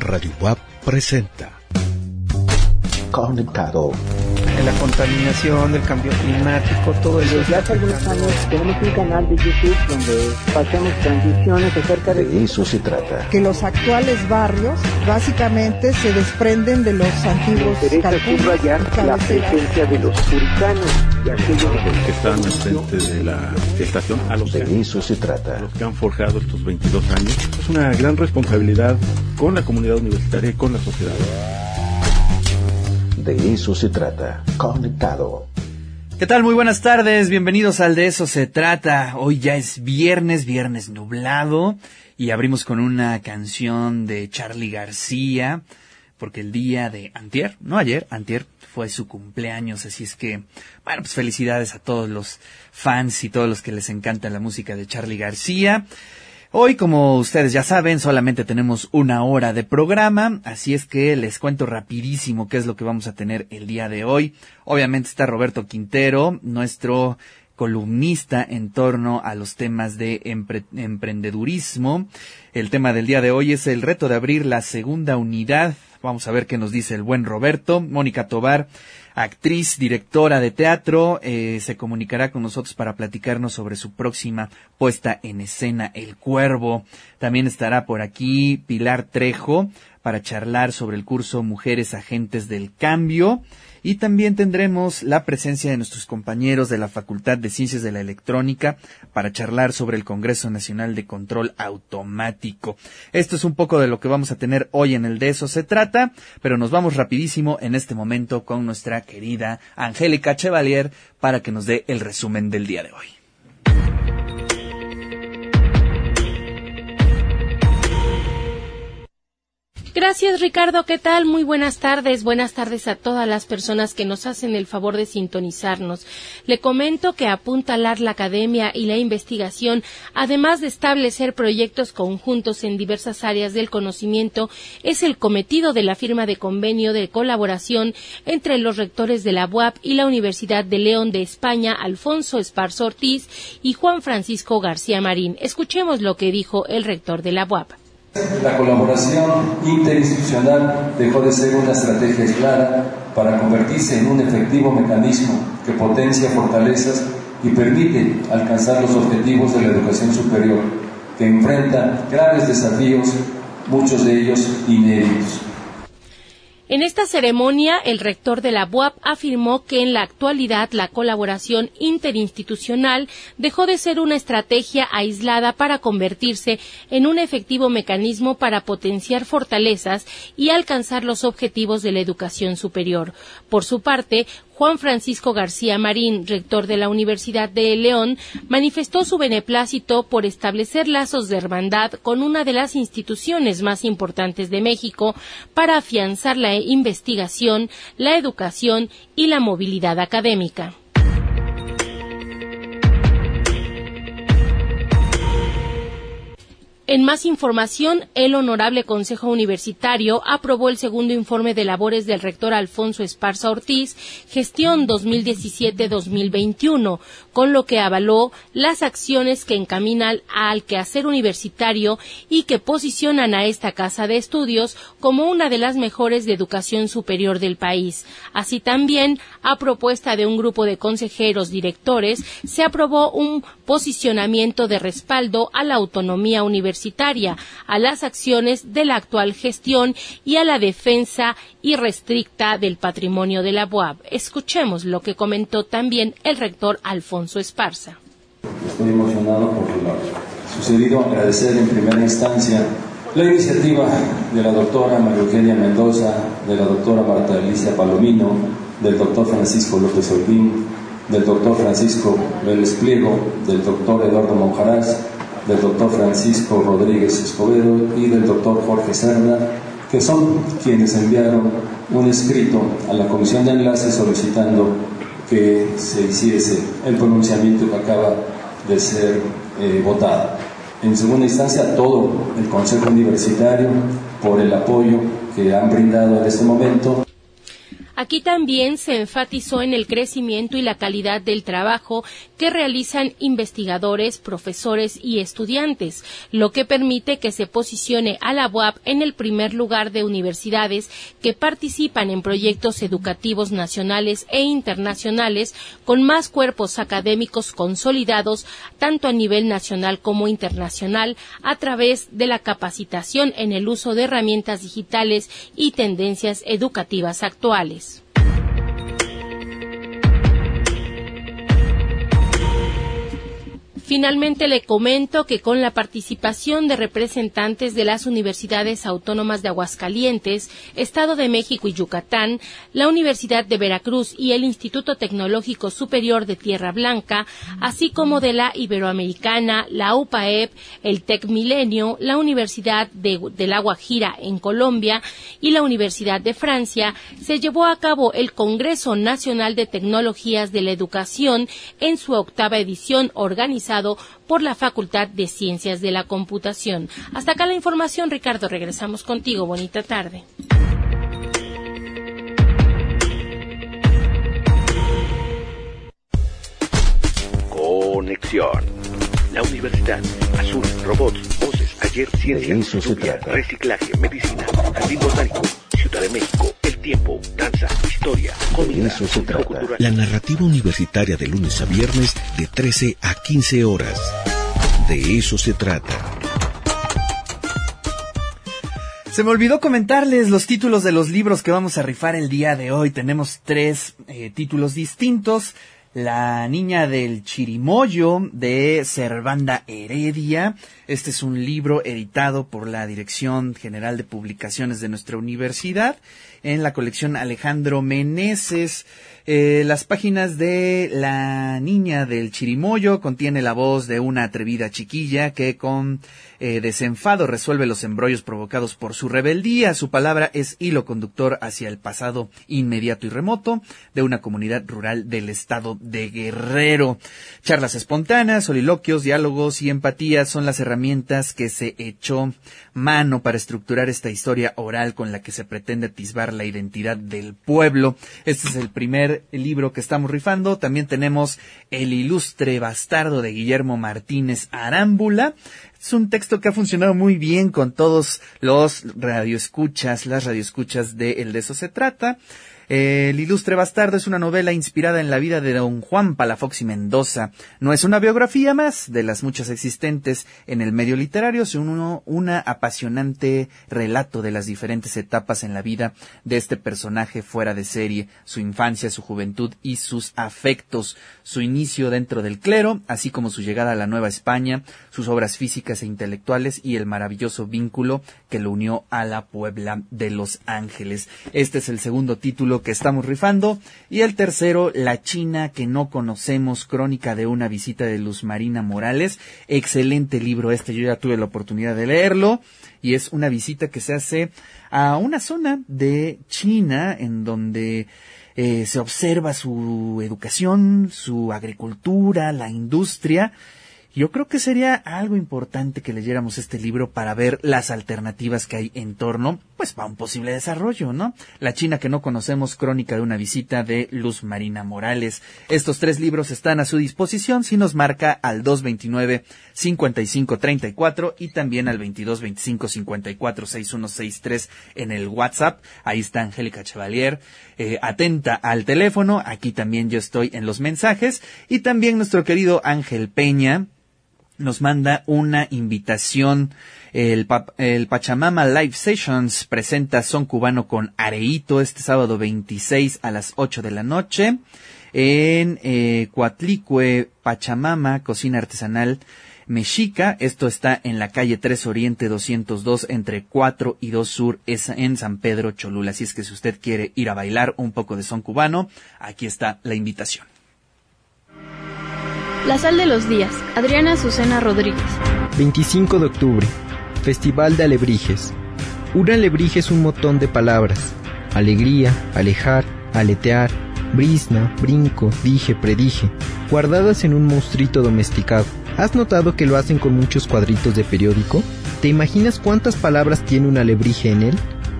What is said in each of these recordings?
Radio WAP presenta. Conectado. En la contaminación, del cambio climático, todo eso. Desde hace algunos años tenemos un canal de YouTube donde hacemos transmisiones acerca de... De eso se trata. Que los actuales barrios básicamente se desprenden de los antiguos interesa subrayar la presencia de los puritanos de aquellos que están al frente de la estación a los, De que, eso se a trata. los que han forjado estos 22 años. Es una gran responsabilidad con la comunidad universitaria y con la sociedad. De eso se trata. Conectado. ¿Qué tal? Muy buenas tardes, bienvenidos al De eso se trata. Hoy ya es viernes, viernes nublado, y abrimos con una canción de Charlie García, porque el día de antier, no ayer, antier fue su cumpleaños, así es que, bueno, pues felicidades a todos los fans y todos los que les encanta la música de Charlie García. Hoy, como ustedes ya saben, solamente tenemos una hora de programa, así es que les cuento rapidísimo qué es lo que vamos a tener el día de hoy. Obviamente está Roberto Quintero, nuestro columnista en torno a los temas de empre- emprendedurismo. El tema del día de hoy es el reto de abrir la segunda unidad. Vamos a ver qué nos dice el buen Roberto. Mónica Tobar, actriz, directora de teatro, eh, se comunicará con nosotros para platicarnos sobre su próxima puesta en escena, El Cuervo. También estará por aquí Pilar Trejo para charlar sobre el curso Mujeres Agentes del Cambio. Y también tendremos la presencia de nuestros compañeros de la Facultad de Ciencias de la Electrónica para charlar sobre el Congreso Nacional de Control Automático. Esto es un poco de lo que vamos a tener hoy en el de eso se trata, pero nos vamos rapidísimo en este momento con nuestra querida Angélica Chevalier para que nos dé el resumen del día de hoy. Gracias Ricardo, ¿qué tal? Muy buenas tardes, buenas tardes a todas las personas que nos hacen el favor de sintonizarnos. Le comento que apuntalar la academia y la investigación, además de establecer proyectos conjuntos en diversas áreas del conocimiento, es el cometido de la firma de convenio de colaboración entre los rectores de la UAP y la Universidad de León de España, Alfonso Esparzo Ortiz y Juan Francisco García Marín. Escuchemos lo que dijo el rector de la UAP. La colaboración interinstitucional dejó de ser una estrategia aislada para convertirse en un efectivo mecanismo que potencia fortalezas y permite alcanzar los objetivos de la educación superior, que enfrenta graves desafíos, muchos de ellos inéditos. En esta ceremonia, el rector de la BUAP afirmó que en la actualidad la colaboración interinstitucional dejó de ser una estrategia aislada para convertirse en un efectivo mecanismo para potenciar fortalezas y alcanzar los objetivos de la educación superior. Por su parte, Juan Francisco García Marín, rector de la Universidad de León, manifestó su beneplácito por establecer lazos de hermandad con una de las instituciones más importantes de México para afianzar la investigación, la educación y la movilidad académica. En más información, el Honorable Consejo Universitario aprobó el segundo informe de labores del rector Alfonso Esparza Ortiz, gestión 2017-2021, con lo que avaló las acciones que encaminan al quehacer universitario y que posicionan a esta casa de estudios como una de las mejores de educación superior del país. Así también, a propuesta de un grupo de consejeros directores, se aprobó un posicionamiento de respaldo a la autonomía universitaria a las acciones de la actual gestión y a la defensa irrestricta del patrimonio de la BUAB. Escuchemos lo que comentó también el rector Alfonso Esparza. Estoy emocionado por lo sucedido. Agradecer en primera instancia la iniciativa de la doctora María Eugenia Mendoza, de la doctora Marta Alicia Palomino, del doctor Francisco López Olguín, del doctor Francisco Vélez Pliego, del doctor Eduardo Monjaraz, del doctor Francisco Rodríguez Escobedo y del doctor Jorge Cerda, que son quienes enviaron un escrito a la Comisión de Enlace solicitando que se hiciese el pronunciamiento que acaba de ser eh, votado. En segunda instancia, todo el Consejo Universitario por el apoyo que han brindado en este momento Aquí también se enfatizó en el crecimiento y la calidad del trabajo que realizan investigadores, profesores y estudiantes, lo que permite que se posicione a la UAP en el primer lugar de universidades que participan en proyectos educativos nacionales e internacionales con más cuerpos académicos consolidados tanto a nivel nacional como internacional a través de la capacitación en el uso de herramientas digitales y tendencias educativas actuales. Finalmente le comento que con la participación de representantes de las universidades autónomas de Aguascalientes, Estado de México y Yucatán, la Universidad de Veracruz y el Instituto Tecnológico Superior de Tierra Blanca, así como de la Iberoamericana, la UPAEP, el TEC Milenio, la Universidad de, de la Guajira en Colombia y la Universidad de Francia, se llevó a cabo el Congreso Nacional de Tecnologías de la Educación en su octava edición organizada por la Facultad de Ciencias de la Computación. Hasta acá la información, Ricardo. Regresamos contigo. Bonita tarde. Conexión. La universidad, azul, robots, voces, ayer, ciencia, reciclaje, medicina, jardín botánico, Ciudad de México, el tiempo, danza, historia, comida, se trata. La narrativa universitaria de lunes a viernes de 13 a 15 horas. De eso se trata. Se me olvidó comentarles los títulos de los libros que vamos a rifar el día de hoy. Tenemos tres eh, títulos distintos. La niña del chirimoyo de Servanda Heredia. Este es un libro editado por la Dirección General de Publicaciones de nuestra universidad en la colección Alejandro Meneses. Eh, las páginas de La Niña del Chirimoyo contiene la voz de una atrevida chiquilla que con eh, desenfado resuelve los embrollos provocados por su rebeldía. Su palabra es hilo conductor hacia el pasado inmediato y remoto de una comunidad rural del estado de Guerrero. Charlas espontáneas, soliloquios, diálogos y empatías son las herramientas que se echó mano para estructurar esta historia oral con la que se pretende atisbar la identidad del pueblo. Este es el primer libro que estamos rifando. También tenemos El ilustre bastardo de Guillermo Martínez Arámbula. Es un texto que ha funcionado muy bien con todos los radioescuchas, las radioescuchas de El de eso se trata. El ilustre bastardo es una novela inspirada en la vida de don Juan Palafox y Mendoza. No es una biografía más de las muchas existentes en el medio literario, sino una apasionante relato de las diferentes etapas en la vida de este personaje fuera de serie, su infancia, su juventud y sus afectos, su inicio dentro del clero, así como su llegada a la Nueva España, sus obras físicas e intelectuales y el maravilloso vínculo que lo unió a la Puebla de Los Ángeles. Este es el segundo título que estamos rifando. Y el tercero, La China que no conocemos, crónica de una visita de Luz Marina Morales. Excelente libro este, yo ya tuve la oportunidad de leerlo. Y es una visita que se hace a una zona de China en donde eh, se observa su educación, su agricultura, la industria yo creo que sería algo importante que leyéramos este libro para ver las alternativas que hay en torno, pues, para un posible desarrollo, ¿no? La China que no conocemos, crónica de una visita de Luz Marina Morales. Estos tres libros están a su disposición si nos marca al 229-5534 y también al 2225-546163 en el WhatsApp. Ahí está Angélica Chevalier, eh, atenta al teléfono. Aquí también yo estoy en los mensajes. Y también nuestro querido Ángel Peña, nos manda una invitación. El, el, Pachamama Live Sessions presenta Son Cubano con Areito este sábado 26 a las 8 de la noche en eh, Pachamama, cocina artesanal mexica. Esto está en la calle 3 Oriente 202 entre 4 y 2 Sur es en San Pedro Cholula. Así es que si usted quiere ir a bailar un poco de son cubano, aquí está la invitación. La sal de los días. Adriana Azucena Rodríguez. 25 de octubre. Festival de Alebrijes. Un alebrije es un montón de palabras. Alegría, alejar, aletear, brisna, brinco, dije, predije, guardadas en un monstruito domesticado. ¿Has notado que lo hacen con muchos cuadritos de periódico? ¿Te imaginas cuántas palabras tiene un alebrije en él?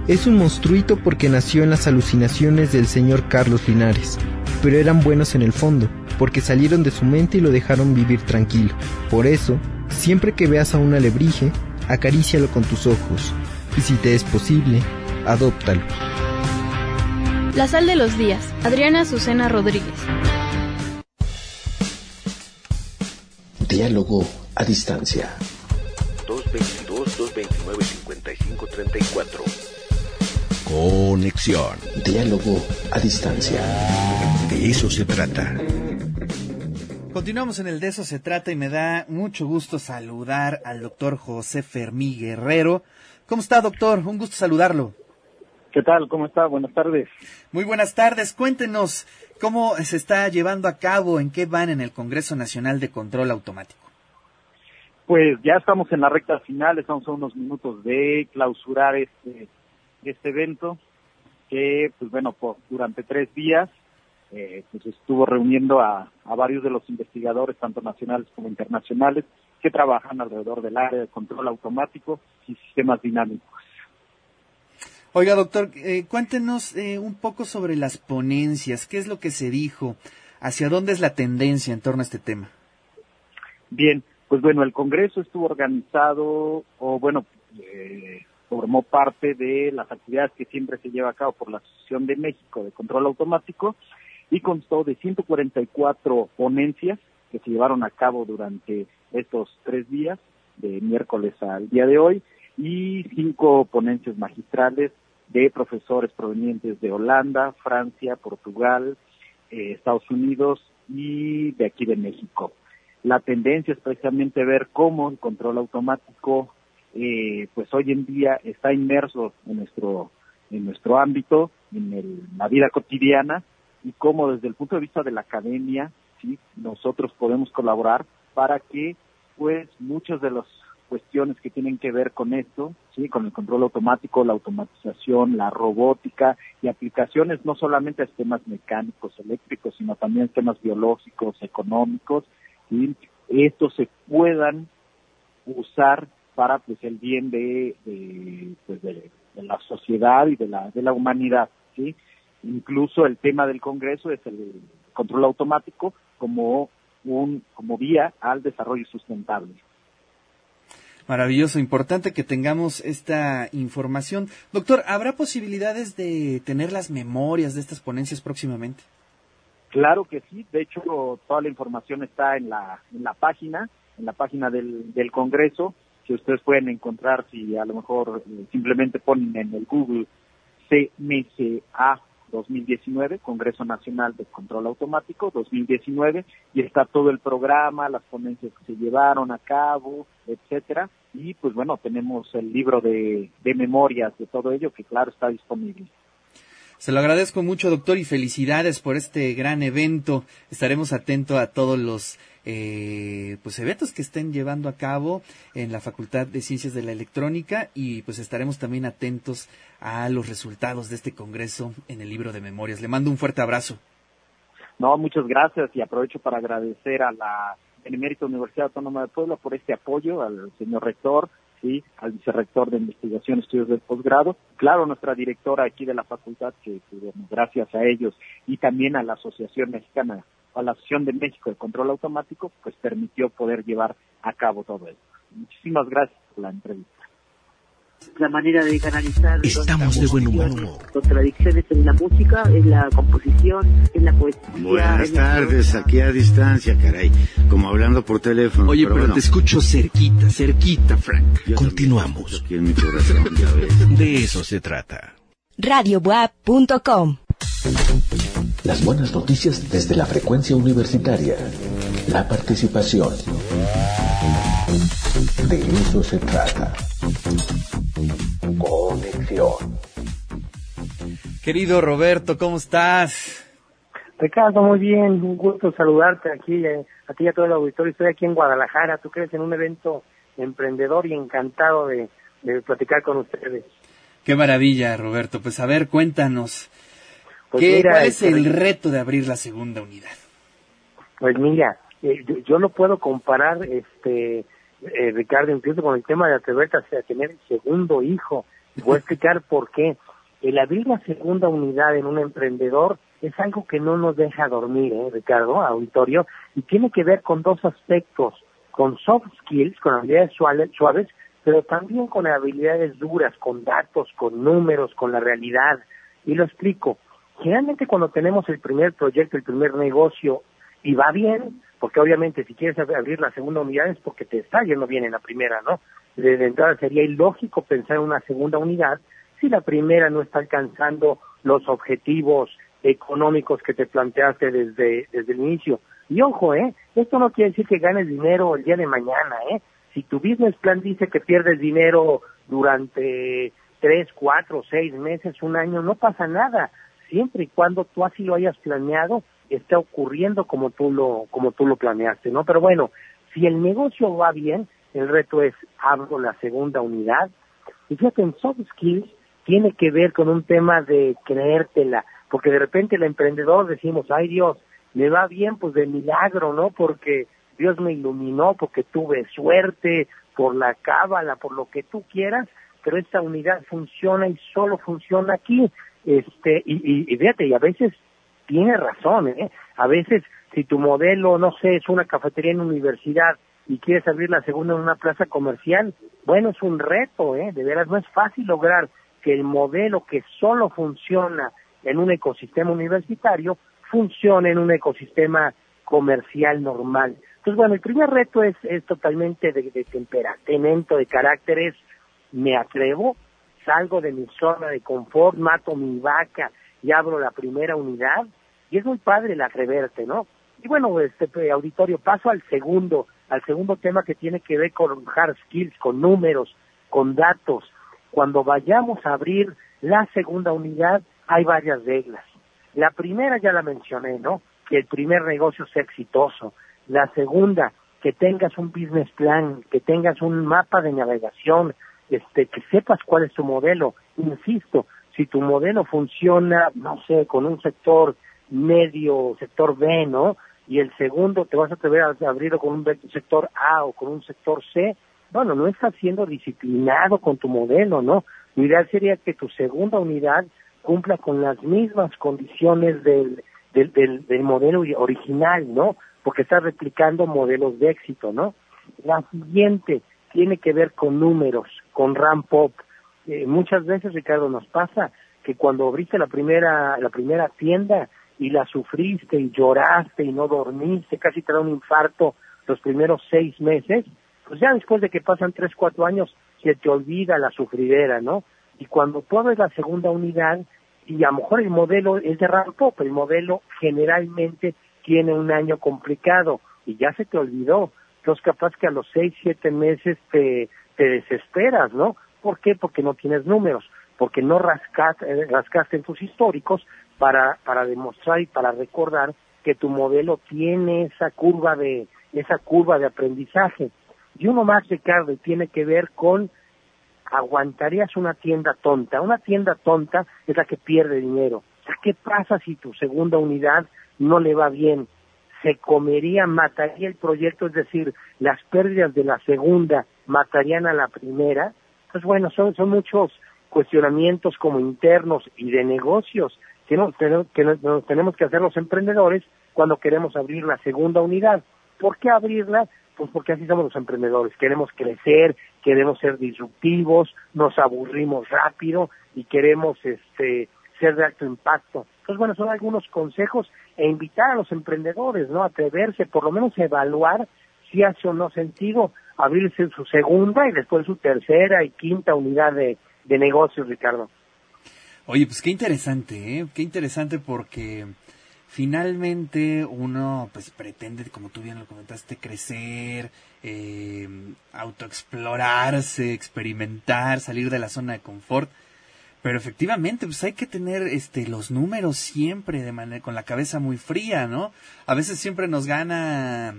Es un monstruito porque nació en las alucinaciones del señor Carlos Linares, pero eran buenos en el fondo, porque salieron de su mente y lo dejaron vivir tranquilo. Por eso, siempre que veas a un alebrije, acarícialo con tus ojos, y si te es posible, adóptalo. La sal de los días, Adriana Azucena Rodríguez. Diálogo a distancia. 222-229-5534. Conexión. Diálogo a distancia. De eso se trata. Continuamos en el de eso se trata y me da mucho gusto saludar al doctor José Fermí Guerrero. ¿Cómo está, doctor? Un gusto saludarlo. ¿Qué tal? ¿Cómo está? Buenas tardes. Muy buenas tardes. Cuéntenos cómo se está llevando a cabo, en qué van en el Congreso Nacional de Control Automático. Pues ya estamos en la recta final, estamos a unos minutos de clausurar este, este evento que, pues bueno, por, durante tres días eh, pues estuvo reuniendo a, a varios de los investigadores, tanto nacionales como internacionales, que trabajan alrededor del área de control automático y sistemas dinámicos. Oiga, doctor, eh, cuéntenos eh, un poco sobre las ponencias. ¿Qué es lo que se dijo? ¿Hacia dónde es la tendencia en torno a este tema? Bien, pues bueno, el Congreso estuvo organizado, o bueno, eh, formó parte de las actividades que siempre se lleva a cabo por la Asociación de México de Control Automático y constó de 144 ponencias que se llevaron a cabo durante estos tres días, de miércoles al día de hoy, y cinco ponencias magistrales de profesores provenientes de Holanda, Francia, Portugal, eh, Estados Unidos y de aquí de México. La tendencia es precisamente ver cómo el control automático, eh, pues hoy en día está inmerso en nuestro en nuestro ámbito, en el, la vida cotidiana y cómo desde el punto de vista de la academia, sí, nosotros podemos colaborar para que, pues, muchas de las cuestiones que tienen que ver con esto, sí, con el control automático, la automatización, la robótica y aplicaciones no solamente a sistemas mecánicos, eléctricos, sino también temas biológicos, económicos, y estos se puedan usar para pues el bien de, de, pues, de, de la sociedad y de la de la humanidad, sí. Incluso el tema del Congreso es el control automático como un como vía al desarrollo sustentable. Maravilloso, importante que tengamos esta información. Doctor, ¿habrá posibilidades de tener las memorias de estas ponencias próximamente? Claro que sí, de hecho toda la información está en la, en la página, en la página del, del Congreso, que ustedes pueden encontrar si a lo mejor eh, simplemente ponen en el Google CMCA 2019, Congreso Nacional de Control Automático 2019, y está todo el programa, las ponencias que se llevaron a cabo, etcétera, y pues bueno, tenemos el libro de memorias de todo ello que claro está disponible. Se lo agradezco mucho, doctor, y felicidades por este gran evento. Estaremos atentos a todos los eh, pues eventos que estén llevando a cabo en la Facultad de Ciencias de la Electrónica y pues estaremos también atentos a los resultados de este congreso en el libro de memorias. Le mando un fuerte abrazo. No, muchas gracias y aprovecho para agradecer a la Benemérita Universidad Autónoma de Puebla por este apoyo, al señor rector, sí, al vicerrector de investigación estudios del posgrado, claro, nuestra directora aquí de la facultad, que, que gracias a ellos, y también a la Asociación Mexicana, a la Asociación de México de Control Automático, pues permitió poder llevar a cabo todo esto. Muchísimas gracias por la entrevista. La manera de canalizar Estamos de buen humor. contradicciones en la música, en la composición, en la poesía. Buenas la- tardes, aquí a distancia, caray. Como hablando por teléfono. Oye, pero, bueno, te escucho cerquita, cerquita, Frank. yo Continuamos. Aquí en mi corazón, ya ves. De eso se trata. radiobuap.com Las buenas noticias desde la frecuencia universitaria. La participación. De eso se trata. Conexión. Querido Roberto, ¿cómo estás? Ricardo, muy bien, un gusto saludarte aquí, eh, a ti y a todo el auditorio. Estoy aquí en Guadalajara, tú crees, en un evento emprendedor y encantado de, de platicar con ustedes. Qué maravilla, Roberto. Pues a ver, cuéntanos. Pues ¿qué- mira, ¿Cuál es este, el reto de abrir la segunda unidad? Pues mira, eh, yo, no puedo comparar, este, eh, Ricardo, con el tema de atreverte a tener el segundo hijo. Voy a explicar por qué. El abrir la segunda unidad en un emprendedor es algo que no nos deja dormir, ¿eh, Ricardo, auditorio, y tiene que ver con dos aspectos, con soft skills, con habilidades suaves, pero también con habilidades duras, con datos, con números, con la realidad. Y lo explico. Generalmente cuando tenemos el primer proyecto, el primer negocio, y va bien, porque obviamente si quieres abrir la segunda unidad es porque te está yendo bien en la primera, ¿no? De, entrada sería ilógico pensar en una segunda unidad si la primera no está alcanzando los objetivos económicos que te planteaste desde, desde el inicio. Y ojo, ¿eh? Esto no quiere decir que ganes dinero el día de mañana, ¿eh? Si tu business plan dice que pierdes dinero durante tres, cuatro, seis meses, un año, no pasa nada. Siempre y cuando tú así lo hayas planeado, esté ocurriendo como tú lo, como tú lo planeaste, ¿no? Pero bueno, si el negocio va bien, el reto es abro la segunda unidad. Y fíjate, en soft skills tiene que ver con un tema de creértela, porque de repente el emprendedor decimos, ay Dios, me va bien, pues de milagro, ¿no? Porque Dios me iluminó, porque tuve suerte, por la cábala, por lo que tú quieras, pero esta unidad funciona y solo funciona aquí. Este, y, y, y fíjate, y a veces tiene razón, ¿eh? A veces, si tu modelo, no sé, es una cafetería en universidad y quieres abrir la segunda en una plaza comercial, bueno, es un reto, ¿eh? De veras, no es fácil lograr que el modelo que solo funciona en un ecosistema universitario funcione en un ecosistema comercial normal. Entonces, bueno, el primer reto es, es totalmente de, de temperamento, de carácter, es me atrevo, salgo de mi zona de confort, mato mi vaca y abro la primera unidad, y es muy padre el atreverte, ¿no? Y bueno, este auditorio, paso al segundo, al segundo tema que tiene que ver con hard skills, con números, con datos. Cuando vayamos a abrir la segunda unidad, hay varias reglas. La primera ya la mencioné, ¿no? Que el primer negocio sea exitoso. La segunda, que tengas un business plan, que tengas un mapa de navegación, este, que sepas cuál es tu modelo. Insisto, si tu modelo funciona, no sé, con un sector medio, sector B, ¿no? Y el segundo te vas a atrever a abrirlo con un sector A o con un sector C, bueno, no estás siendo disciplinado con tu modelo, ¿no? Lo ideal sería que tu segunda unidad cumpla con las mismas condiciones del, del, del, del modelo original, ¿no? Porque estás replicando modelos de éxito, ¿no? La siguiente tiene que ver con números, con ramp up, eh, muchas veces, Ricardo, nos pasa que cuando abriste la primera, la primera tienda y la sufriste y lloraste y no dormiste, casi te da un infarto los primeros seis meses, pues ya después de que pasan tres, cuatro años, se te olvida la sufridera, ¿no? Y cuando tú abres la segunda unidad, y a lo mejor el modelo es de ramp up, el modelo generalmente tiene un año complicado y ya se te olvidó. Entonces capaz que a los seis, siete meses te, te desesperas, ¿no? ¿Por qué? Porque no tienes números, porque no rascaste, eh, rascaste en tus históricos para, para demostrar y para recordar que tu modelo tiene esa curva de, esa curva de aprendizaje. Y uno más, Ricardo, tiene que ver con aguantarías una tienda tonta. Una tienda tonta es la que pierde dinero. ¿qué pasa si tu segunda unidad no le va bien? Se comería, mataría el proyecto, es decir, las pérdidas de la segunda matarían a la primera. Pues bueno, son, son muchos cuestionamientos como internos y de negocios que, no, que nos tenemos que hacer los emprendedores cuando queremos abrir la segunda unidad. ¿Por qué abrirla? Pues porque así somos los emprendedores. Queremos crecer, queremos ser disruptivos, nos aburrimos rápido y queremos este, ser de alto impacto. Entonces, bueno, son algunos consejos e invitar a los emprendedores, ¿no? Atreverse, por lo menos evaluar si hace o no sentido abrirse su segunda y después su tercera y quinta unidad de, de negocios, Ricardo. Oye, pues qué interesante, ¿eh? Qué interesante porque finalmente uno pues pretende, como tú bien lo comentaste, crecer, eh, autoexplorarse, experimentar, salir de la zona de confort. Pero efectivamente, pues hay que tener este los números siempre de manera con la cabeza muy fría, ¿no? A veces siempre nos gana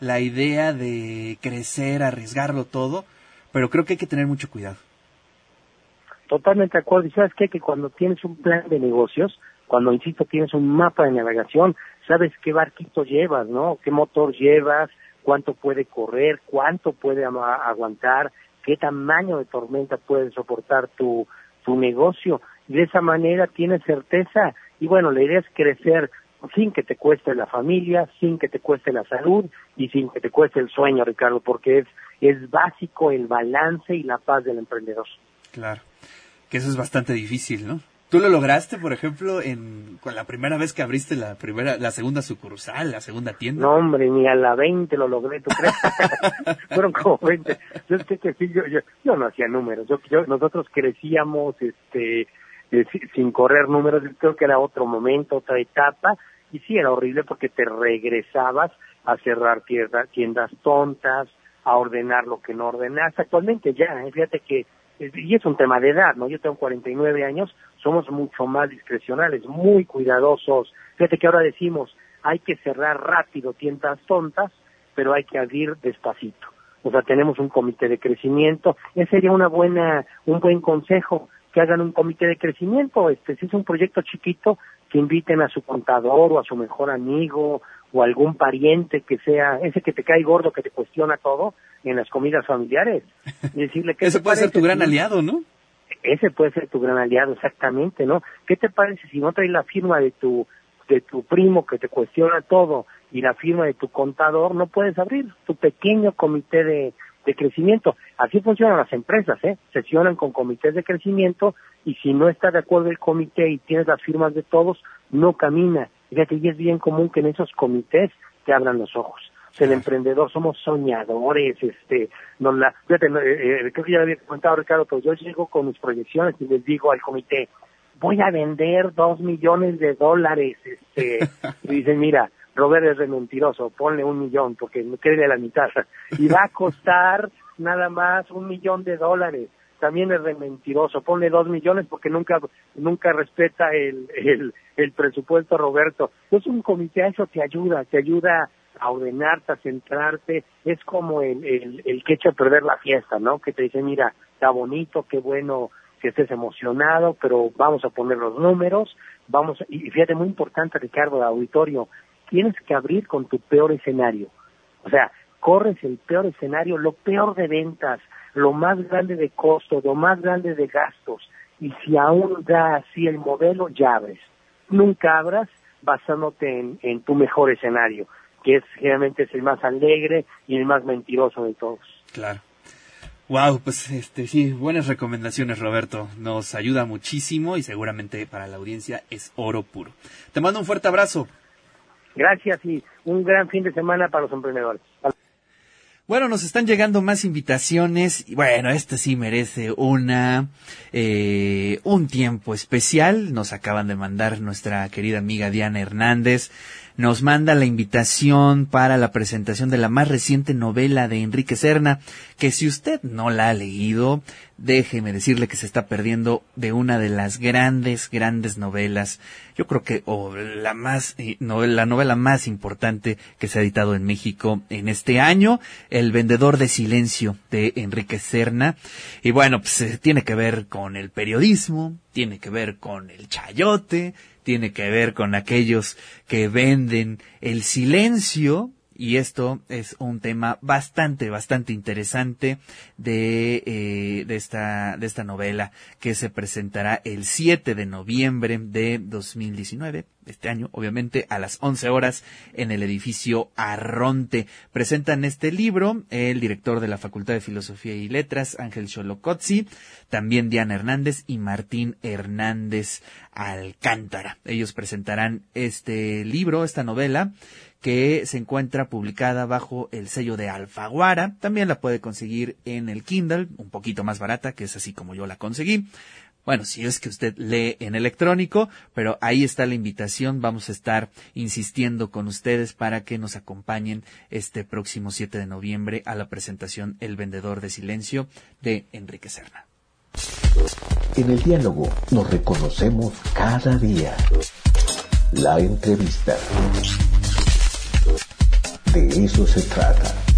la idea de crecer, arriesgarlo todo, pero creo que hay que tener mucho cuidado. Totalmente de acuerdo. Y sabes qué? que cuando tienes un plan de negocios, cuando, insisto, tienes un mapa de navegación, sabes qué barquito llevas, ¿no? ¿Qué motor llevas? ¿Cuánto puede correr? ¿Cuánto puede aguantar? ¿Qué tamaño de tormenta puede soportar tu, tu negocio. De esa manera tienes certeza. Y bueno, la idea es crecer sin que te cueste la familia, sin que te cueste la salud y sin que te cueste el sueño, Ricardo, porque es, es básico el balance y la paz del emprendedor. Claro, que eso es bastante difícil, ¿no? ¿Tú lo lograste, por ejemplo, en con la primera vez que abriste la primera, la segunda sucursal, la segunda tienda? No, hombre, ni a la 20 lo logré, ¿tú crees? Fueron como 20. Yo sé que sí, yo, yo, yo no hacía números. Yo, yo, nosotros crecíamos, este, eh, sin correr números. Creo que era otro momento, otra etapa. Y sí, era horrible porque te regresabas a cerrar tiendas, tiendas tontas, a ordenar lo que no ordenaste. Actualmente ya, ¿eh? fíjate que y es un tema de edad, ¿no? Yo tengo 49 años, somos mucho más discrecionales, muy cuidadosos. Fíjate que ahora decimos, hay que cerrar rápido tiendas tontas, pero hay que abrir despacito. O sea, tenemos un comité de crecimiento. Ese sería una buena, un buen consejo, que hagan un comité de crecimiento. Este, si es un proyecto chiquito, que inviten a su contador o a su mejor amigo o algún pariente que sea ese que te cae gordo, que te cuestiona todo en las comidas familiares. Y decirle que ese puede ser tu gran aliado, ¿no? Ese puede ser tu gran aliado, exactamente, ¿no? ¿Qué te parece si no traes la firma de tu de tu primo que te cuestiona todo y la firma de tu contador, no puedes abrir tu pequeño comité de, de crecimiento. Así funcionan las empresas, ¿eh? Sesionan con comités de crecimiento y si no está de acuerdo el comité y tienes las firmas de todos, no camina. Fíjate, y es bien común que en esos comités te abran los ojos. O sea, el emprendedor, somos soñadores, este, no la, fíjate, eh, eh, creo que ya había comentado Ricardo, pero yo llego con mis proyecciones y les digo al comité, voy a vender dos millones de dólares, este, y dicen, mira, Robert es de mentiroso, ponle un millón porque no quiere la mitad, y va a costar nada más un millón de dólares también es de mentiroso. Ponle dos millones porque nunca nunca respeta el, el, presupuesto, Roberto. Entonces un comité eso te ayuda, te ayuda a ordenarte, a centrarte. Es como el, el, el que echa a perder la fiesta, ¿no? Que te dice, mira, está bonito, qué bueno que estés emocionado, pero vamos a poner los números, vamos, y fíjate, muy importante, Ricardo, de auditorio, tienes que abrir con tu peor escenario. O sea, corres el peor escenario, lo peor de ventas, lo más grande de costo, lo más grande de gastos. Y si aún da así el modelo, ya abres. Nunca abras basándote en, en tu mejor escenario, que es generalmente es el más alegre y el más mentiroso de todos. Claro. Wow, pues este sí, buenas recomendaciones, Roberto. Nos ayuda muchísimo y seguramente para la audiencia es oro puro. Te mando un fuerte abrazo. Gracias y un gran fin de semana para los emprendedores. Bueno, nos están llegando más invitaciones bueno, este sí merece una eh, un tiempo especial. Nos acaban de mandar nuestra querida amiga Diana Hernández nos manda la invitación para la presentación de la más reciente novela de Enrique Serna, que si usted no la ha leído, déjeme decirle que se está perdiendo de una de las grandes, grandes novelas, yo creo que o la más, eh, la novela más importante que se ha editado en México en este año, El vendedor de silencio de Enrique Serna. Y bueno, pues eh, tiene que ver con el periodismo, tiene que ver con el chayote, tiene que ver con aquellos que venden el silencio y esto es un tema bastante, bastante interesante de, eh, de, esta, de esta novela que se presentará el 7 de noviembre de 2019, este año, obviamente, a las 11 horas en el edificio Arronte. Presentan este libro el director de la Facultad de Filosofía y Letras, Ángel Cholocotzi, también Diana Hernández y Martín Hernández Alcántara. Ellos presentarán este libro, esta novela, que se encuentra publicada bajo el sello de Alfaguara. También la puede conseguir en el Kindle, un poquito más barata, que es así como yo la conseguí. Bueno, si es que usted lee en electrónico, pero ahí está la invitación. Vamos a estar insistiendo con ustedes para que nos acompañen este próximo 7 de noviembre a la presentación El Vendedor de Silencio de Enrique Serna. En el diálogo nos reconocemos cada día. La entrevista. De eso se trata.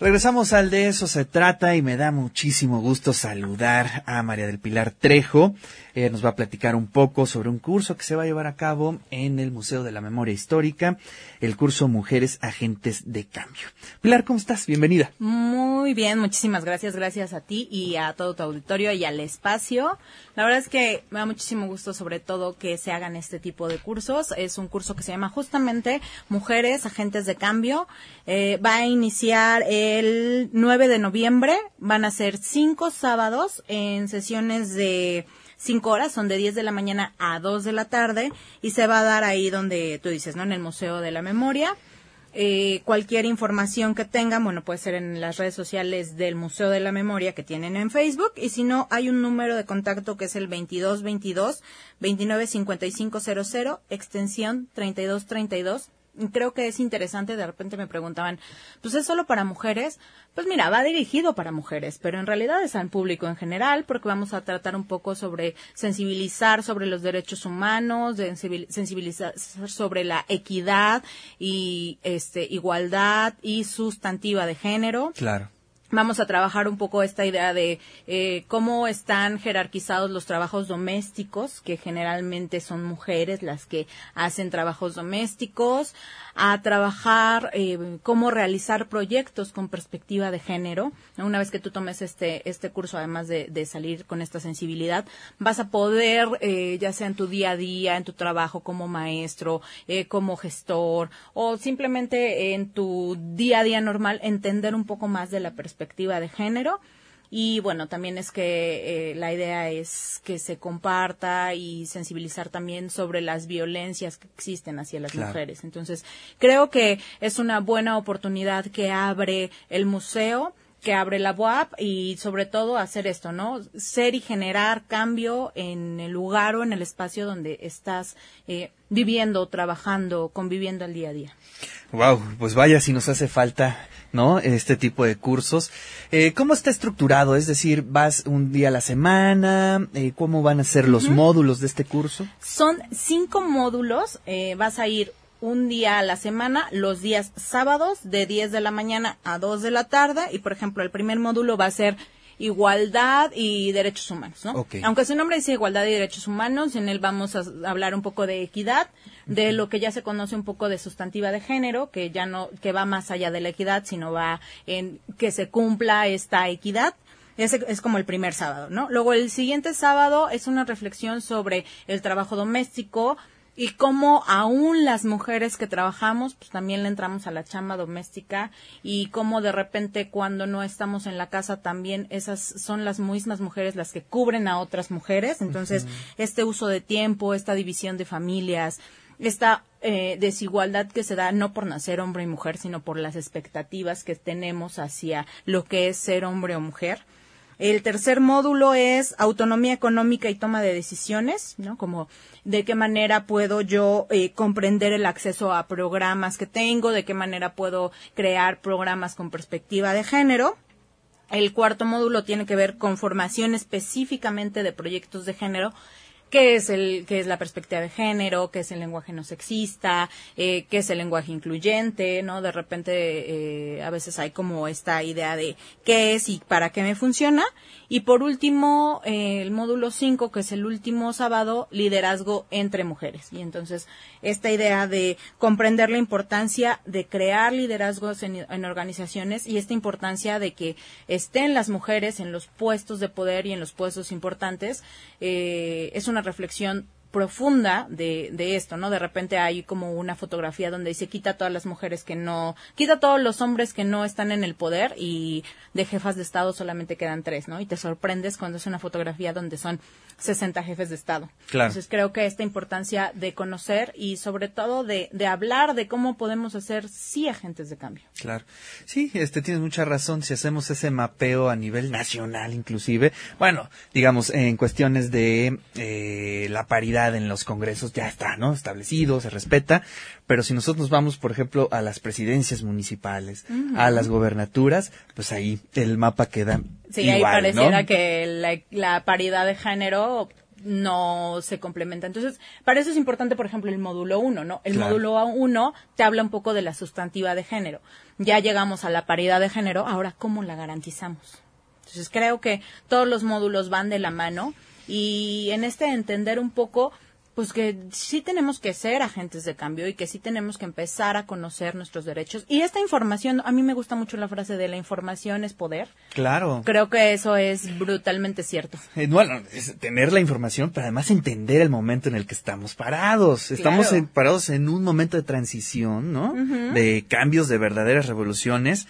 Regresamos al de eso se trata y me da muchísimo gusto saludar a María del Pilar Trejo. Nos va a platicar un poco sobre un curso que se va a llevar a cabo en el Museo de la Memoria Histórica, el curso Mujeres Agentes de Cambio. Pilar, ¿cómo estás? Bienvenida. Muy bien, muchísimas gracias, gracias a ti y a todo tu auditorio y al espacio. La verdad es que me da muchísimo gusto sobre todo que se hagan este tipo de cursos. Es un curso que se llama justamente Mujeres Agentes de Cambio. Eh, va a iniciar el 9 de noviembre. Van a ser cinco sábados en sesiones de cinco horas, son de 10 de la mañana a 2 de la tarde y se va a dar ahí donde tú dices, ¿no? En el Museo de la Memoria. Eh, cualquier información que tengan, bueno, puede ser en las redes sociales del Museo de la Memoria que tienen en Facebook y si no, hay un número de contacto que es el 2222 295500 extensión 3232 creo que es interesante, de repente me preguntaban, pues es solo para mujeres. Pues mira, va dirigido para mujeres, pero en realidad es al público en general, porque vamos a tratar un poco sobre sensibilizar sobre los derechos humanos, de sensibilizar sobre la equidad y este igualdad y sustantiva de género. Claro vamos a trabajar un poco esta idea de eh, cómo están jerarquizados los trabajos domésticos, que generalmente son mujeres las que hacen trabajos domésticos, a trabajar eh, cómo realizar proyectos con perspectiva de género. Una vez que tú tomes este, este curso, además de, salir con esta sensibilidad, vas a poder, eh, ya sea en tu día a día, en tu trabajo como maestro, eh, como gestor, o simplemente en tu día a día normal, entender un poco más de la perspectiva de género y bueno, también es que eh, la idea es que se comparta y sensibilizar también sobre las violencias que existen hacia las mujeres. Entonces, creo que es una buena oportunidad que abre el museo que abre la UAP y sobre todo hacer esto, ¿no? Ser y generar cambio en el lugar o en el espacio donde estás eh, viviendo, trabajando, conviviendo el día a día. Wow, pues vaya si nos hace falta, ¿no? Este tipo de cursos. Eh, ¿Cómo está estructurado? Es decir, ¿vas un día a la semana? Eh, ¿Cómo van a ser los módulos de este curso? Son cinco módulos. vas a ir un día a la semana, los días sábados de 10 de la mañana a 2 de la tarde y por ejemplo el primer módulo va a ser igualdad y derechos humanos, ¿no? Aunque su nombre dice igualdad y derechos humanos, en él vamos a hablar un poco de equidad, de lo que ya se conoce un poco de sustantiva de género, que ya no, que va más allá de la equidad, sino va en que se cumpla esta equidad. Ese es como el primer sábado, ¿no? Luego el siguiente sábado es una reflexión sobre el trabajo doméstico, y cómo aún las mujeres que trabajamos, pues también le entramos a la chamba doméstica y cómo de repente cuando no estamos en la casa también esas son las mismas mujeres las que cubren a otras mujeres. Entonces, este uso de tiempo, esta división de familias, esta eh, desigualdad que se da no por nacer hombre y mujer, sino por las expectativas que tenemos hacia lo que es ser hombre o mujer el tercer módulo es autonomía económica y toma de decisiones, ¿no? Como de qué manera puedo yo eh, comprender el acceso a programas que tengo, de qué manera puedo crear programas con perspectiva de género. El cuarto módulo tiene que ver con formación específicamente de proyectos de género qué es el qué es la perspectiva de género, qué es el lenguaje no sexista, eh, qué es el lenguaje incluyente, ¿no? De repente eh, a veces hay como esta idea de qué es y para qué me funciona. Y por último, eh, el módulo 5, que es el último sábado, liderazgo entre mujeres. Y entonces esta idea de comprender la importancia de crear liderazgos en organizaciones y esta importancia de que estén las mujeres en los puestos de poder y en los puestos importantes, es una reflexión profunda de, de esto, ¿no? De repente hay como una fotografía donde dice quita a todas las mujeres que no, quita a todos los hombres que no están en el poder y de jefas de Estado solamente quedan tres, ¿no? Y te sorprendes cuando es una fotografía donde son 60 jefes de Estado. Claro. Entonces creo que esta importancia de conocer y sobre todo de, de hablar de cómo podemos hacer sí agentes de cambio. Claro. Sí, este tienes mucha razón. Si hacemos ese mapeo a nivel nacional inclusive, bueno, digamos, en cuestiones de eh, la paridad en los congresos ya está, ¿no? Establecido, se respeta, pero si nosotros nos vamos, por ejemplo, a las presidencias municipales, a las gobernaturas, pues ahí el mapa queda Sí, ahí pareciera que la, paridad de género no se complementa. Entonces, para eso es importante, por ejemplo, el módulo 1, ¿no? El módulo 1 te habla un poco de la sustantiva de género. Ya llegamos a la paridad de género, ahora, ¿cómo la garantizamos? Entonces, creo que todos los módulos van de la mano y en este entender un poco pues que sí tenemos que ser agentes de cambio y que sí tenemos que empezar a conocer nuestros derechos. Y esta información, a mí me gusta mucho la frase de la información es poder. Claro. Creo que eso es brutalmente cierto. Eh, bueno, es tener la información, pero además entender el momento en el que estamos parados. Estamos parados en un momento de transición, ¿no? De cambios, de verdaderas revoluciones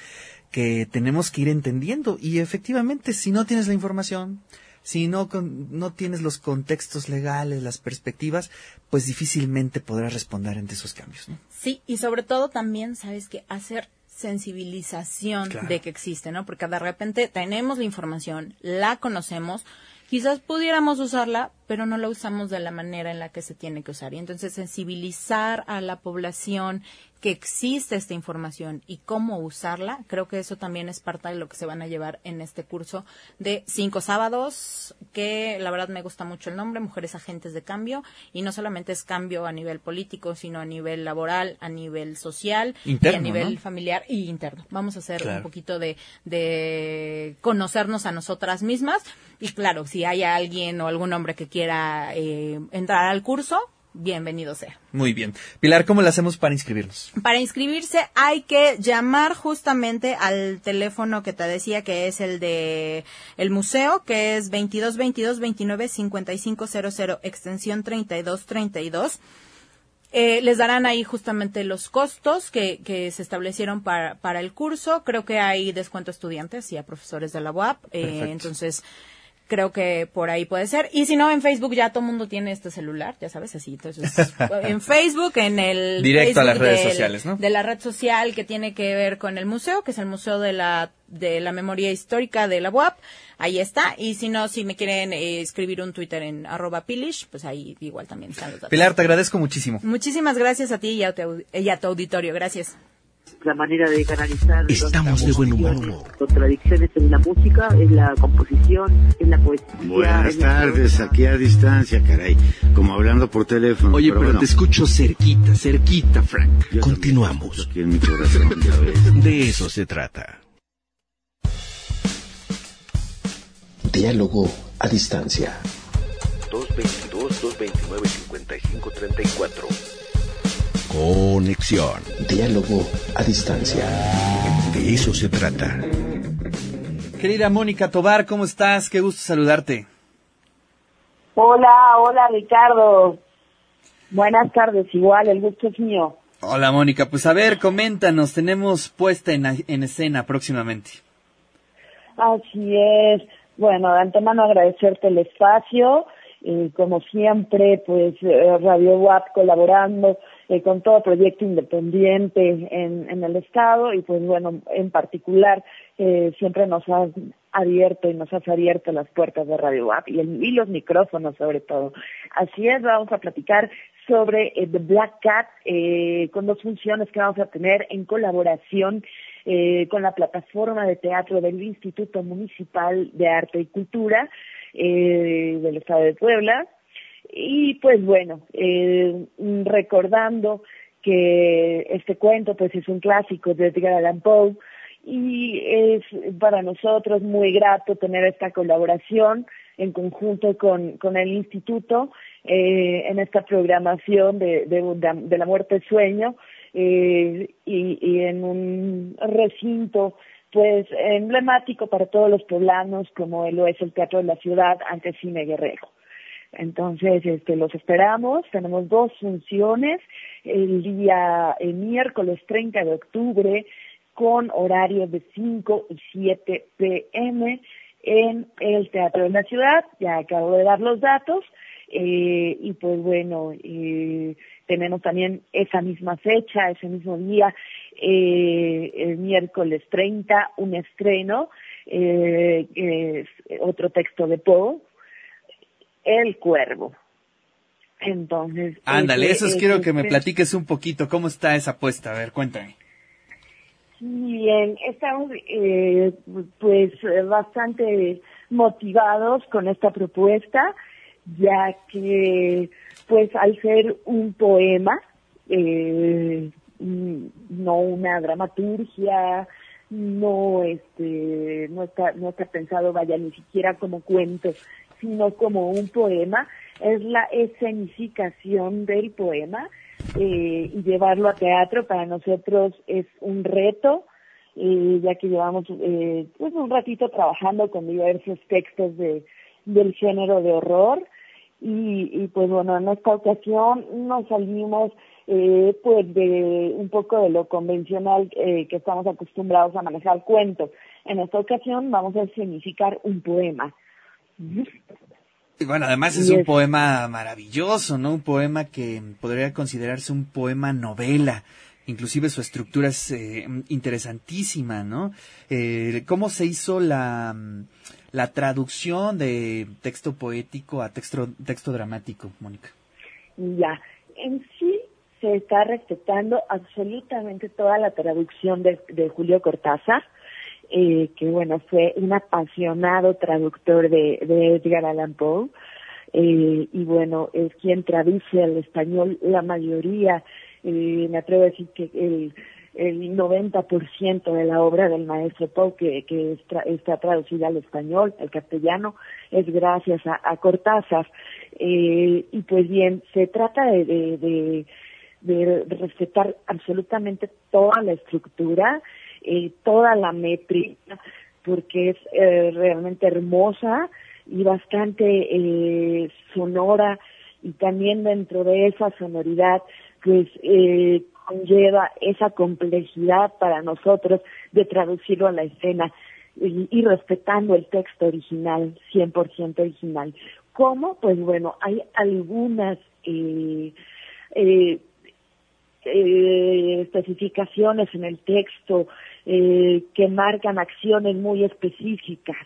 que tenemos que ir entendiendo. Y efectivamente, si no tienes la información, si no, no tienes los contextos legales, las perspectivas, pues difícilmente podrás responder ante esos cambios. ¿no? Sí, y sobre todo también, sabes que hacer sensibilización de que existe, ¿no? Porque de repente tenemos la información, la conocemos, quizás pudiéramos usarla, pero no la usamos de la manera en la que se tiene que usar. Y entonces sensibilizar a la población que existe esta información y cómo usarla, creo que eso también es parte de lo que se van a llevar en este curso de cinco sábados, que la verdad me gusta mucho el nombre, Mujeres Agentes de Cambio, y no solamente es cambio a nivel político, sino a nivel laboral, a nivel social y a nivel familiar y interno. Vamos a hacer un poquito de, de conocernos a nosotras mismas. Y claro, si hay alguien o algún hombre que quiera eh, entrar al curso, bienvenido sea. Muy bien. Pilar, ¿cómo le hacemos para inscribirnos? Para inscribirse hay que llamar justamente al teléfono que te decía que es el de el museo, que es 22 22 29 55 00 extensión 32 32. Eh, les darán ahí justamente los costos que, que se establecieron para, para el curso. Creo que hay descuento a estudiantes y a profesores de la UAP. Eh, entonces, creo que por ahí puede ser. Y si no, en Facebook ya todo el mundo tiene este celular, ya sabes, así. Entonces, en Facebook, en el... Directo a las redes sociales, ¿no? De la red social que tiene que ver con el museo, que es el Museo de la, de la Memoria Histórica de la UAP. Ahí está. Y si no, si me quieren eh, escribir un Twitter en arroba pilish, pues ahí igual también están los datos. Pilar, te agradezco muchísimo. Muchísimas gracias a ti y a tu, y a tu auditorio. Gracias la manera de canalizar. Estamos de buen humor. Contradicciones en la música, en la composición, en la poesía. Buenas tardes, aquí a distancia, caray. Como hablando por teléfono. Oye, pero, te escucho cerquita, cerquita, Frank. Continuamos. Aquí en mi corazón, De eso se trata. Diálogo a distancia. 222-229-5534. Conexión. Diálogo a distancia. De eso se trata. Querida Mónica Tobar, ¿cómo estás? Qué gusto saludarte. Hola, hola Ricardo. Buenas tardes, igual, el gusto es mío. Hola Mónica, pues a ver, coméntanos, tenemos puesta en, en escena próximamente. Así es. Bueno, de antemano agradecerte el espacio. y como siempre, pues eh, Radio WAP colaborando eh, con todo proyecto independiente en, en, el Estado y pues bueno, en particular eh, siempre nos ha abierto y nos has abierto las puertas de Radio WAP y, y, los micrófonos sobre todo. Así es, vamos a platicar sobre eh, The Black Cat eh, con dos funciones que vamos a tener en colaboración eh, con la plataforma de teatro del Instituto Municipal de Arte y Cultura eh, del Estado de Puebla y pues bueno, eh, recordando que este cuento pues es un clásico de Edgar Allan Poe y es para nosotros muy grato tener esta colaboración en conjunto con, con el instituto eh, en esta programación de, de, la muerte sueño eh, y, y en un recinto pues emblemático para todos los poblanos como lo es el Teatro de la Ciudad ante Cine Guerrero. Entonces, este, los esperamos. Tenemos dos funciones el día el miércoles 30 de octubre con horarios de 5 y 7 pm en el Teatro de la Ciudad. Ya acabo de dar los datos. Eh, y pues bueno, eh, tenemos también esa misma fecha, ese mismo día, eh, el miércoles 30, un estreno, eh, es otro texto de Poe, el cuervo. Entonces. Ándale, eso es, quiero que me platiques un poquito. ¿Cómo está esa apuesta? A ver, cuéntame. Bien, estamos eh, pues bastante motivados con esta propuesta. ya que pues al ser un poema, eh, no una dramaturgia, no este no está no está pensado vaya ni siquiera como cuento sino como un poema es la escenificación del poema eh, y llevarlo a teatro para nosotros es un reto eh, ya que llevamos eh, pues un ratito trabajando con diversos textos de del género de horror y, y pues bueno en esta ocasión nos salimos eh, pues de un poco de lo convencional eh, que estamos acostumbrados a manejar cuentos. En esta ocasión vamos a significar un poema. Y bueno, además es un poema maravilloso, ¿no? Un poema que podría considerarse un poema novela. Inclusive su estructura es eh, interesantísima, ¿no? Eh, ¿Cómo se hizo la, la traducción de texto poético a texto, texto dramático, Mónica? Ya, en sí se está respetando absolutamente toda la traducción de, de Julio Cortázar, eh, que bueno, fue un apasionado traductor de, Edgar Allan Poe, eh, y bueno, es quien traduce al español la mayoría, eh, me atrevo a decir que el, el 90% de la obra del maestro Poe que, está, traducida al español, al castellano, es gracias a, a Cortázar. Eh, y pues bien, se trata de de respetar absolutamente toda la estructura, eh, toda la métrica, porque es eh, realmente hermosa y bastante eh, sonora y también dentro de esa sonoridad pues eh, conlleva esa complejidad para nosotros de traducirlo a la escena y, respetando el texto original, 100% original. ¿Cómo? Pues bueno, hay algunas eh, especificaciones en el texto eh, que marcan acciones muy específicas.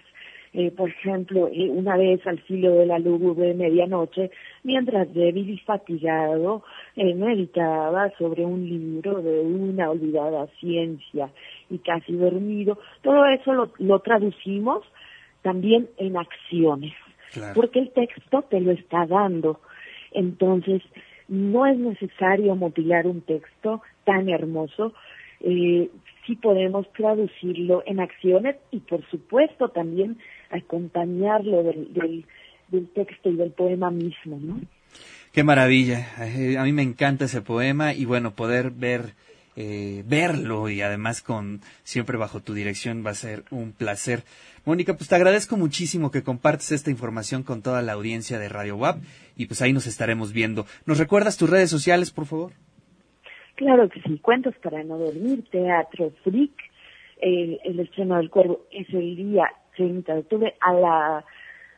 Eh, por ejemplo, eh, una vez al filo de la lúgubre medianoche, mientras débil y fatigado, eh, meditaba sobre un libro de una olvidada ciencia y casi dormido. Todo eso lo, lo traducimos también en acciones, claro. porque el texto te lo está dando. Entonces, no es necesario mutilar un texto tan hermoso, eh, sí podemos traducirlo en acciones y por supuesto también acompañarlo del, del, del texto y del poema mismo, ¿no? Qué maravilla. Eh, a mí me encanta ese poema y bueno, poder ver eh, verlo y además con siempre bajo tu dirección va a ser un placer. Mónica, pues te agradezco muchísimo que compartes esta información con toda la audiencia de Radio WAP y pues ahí nos estaremos viendo. ¿Nos recuerdas tus redes sociales, por favor? Claro que sí, Cuentos para no dormir, Teatro Freak, eh, el estreno del cuervo es el día 30 de octubre a la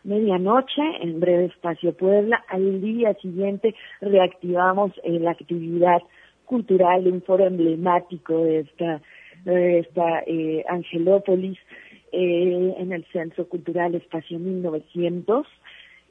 medianoche en Breve Espacio Puebla. Al día siguiente reactivamos eh, la actividad cultural, un foro emblemático de esta, de esta eh, Angelópolis eh, en el Centro Cultural Espacio 1900.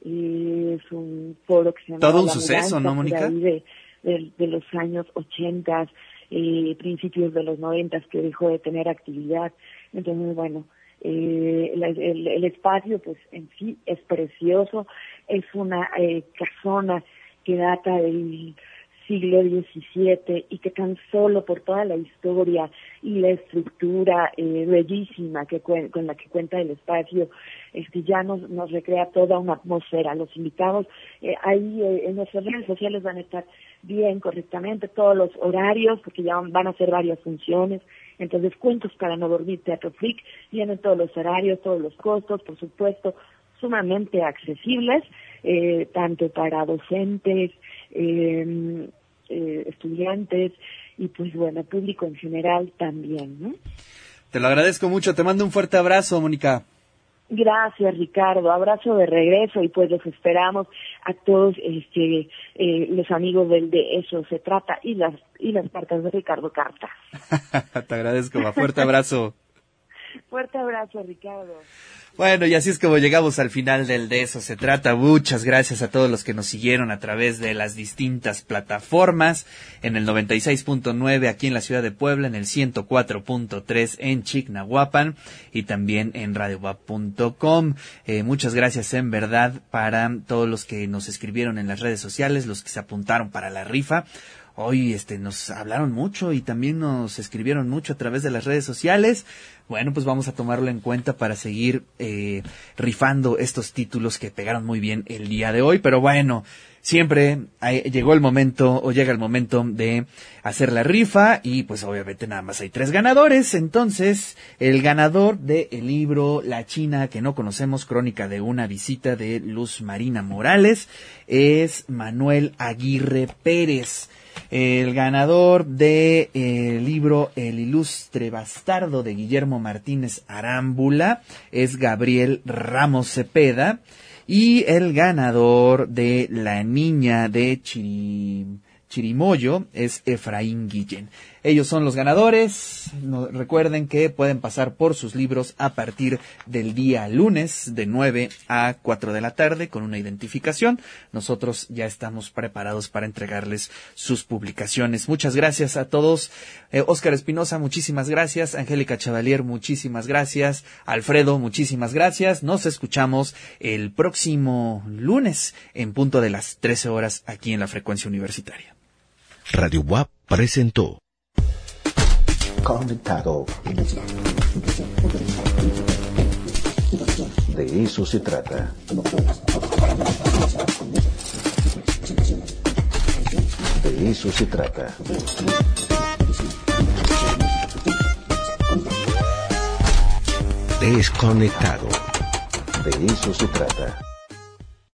Eh, es un foro que se llama Todo un suceso, ¿no, Mónica? De, de, de, los años 80, eh, principios de los 90 que dejó de tener actividad. Entonces, bueno, eh, el, el, el, espacio pues en sí es precioso, es una eh, casona que data del siglo XVII y que tan solo por toda la historia y la estructura eh, bellísima que con la que cuenta el espacio, este ya nos, nos recrea toda una atmósfera. Los invitados eh, ahí eh, en nuestras redes sociales van a estar bien correctamente todos los horarios porque ya van a hacer varias funciones. Entonces, cuentos para no dormir, Teatro Freak, vienen todos los horarios, todos los costos, por supuesto, sumamente accesibles, eh, tanto para docentes, eh, eh, estudiantes y pues bueno, público en general también, ¿no? Te lo agradezco mucho, te mando un fuerte abrazo, Mónica. Gracias, Ricardo. Abrazo de regreso y pues los esperamos a todos este eh, los amigos del de eso se trata y las y las cartas de Ricardo Carta. Te agradezco, un fuerte abrazo. Fuerte abrazo, Ricardo. Bueno, y así es como llegamos al final del de eso se trata. Muchas gracias a todos los que nos siguieron a través de las distintas plataformas, en el 96.9 aquí en la ciudad de Puebla, en el 104.3 en Chignahuapan y también en radiowap.com. Eh, muchas gracias en verdad para todos los que nos escribieron en las redes sociales, los que se apuntaron para la rifa. Hoy este nos hablaron mucho y también nos escribieron mucho a través de las redes sociales. Bueno, pues vamos a tomarlo en cuenta para seguir eh, rifando estos títulos que pegaron muy bien el día de hoy. Pero bueno, siempre llegó el momento o llega el momento de hacer la rifa y pues obviamente nada más hay tres ganadores. Entonces, el ganador del libro La China que no conocemos, crónica de una visita de Luz Marina Morales, es Manuel Aguirre Pérez. El ganador del de, libro El ilustre bastardo de Guillermo Martínez Arámbula es Gabriel Ramos Cepeda. Y el ganador de La niña de Chirimoyo es Efraín Guillén. Ellos son los ganadores. recuerden que pueden pasar por sus libros a partir del día lunes de 9 a 4 de la tarde con una identificación. Nosotros ya estamos preparados para entregarles sus publicaciones. Muchas gracias a todos. Eh, Óscar Espinosa, muchísimas gracias. Angélica Chavalier, muchísimas gracias. Alfredo, muchísimas gracias. Nos escuchamos el próximo lunes en punto de las 13 horas aquí en la frecuencia universitaria. Radio WAP presentó conectado. De eso se trata. De eso se trata. Desconectado. De eso se trata.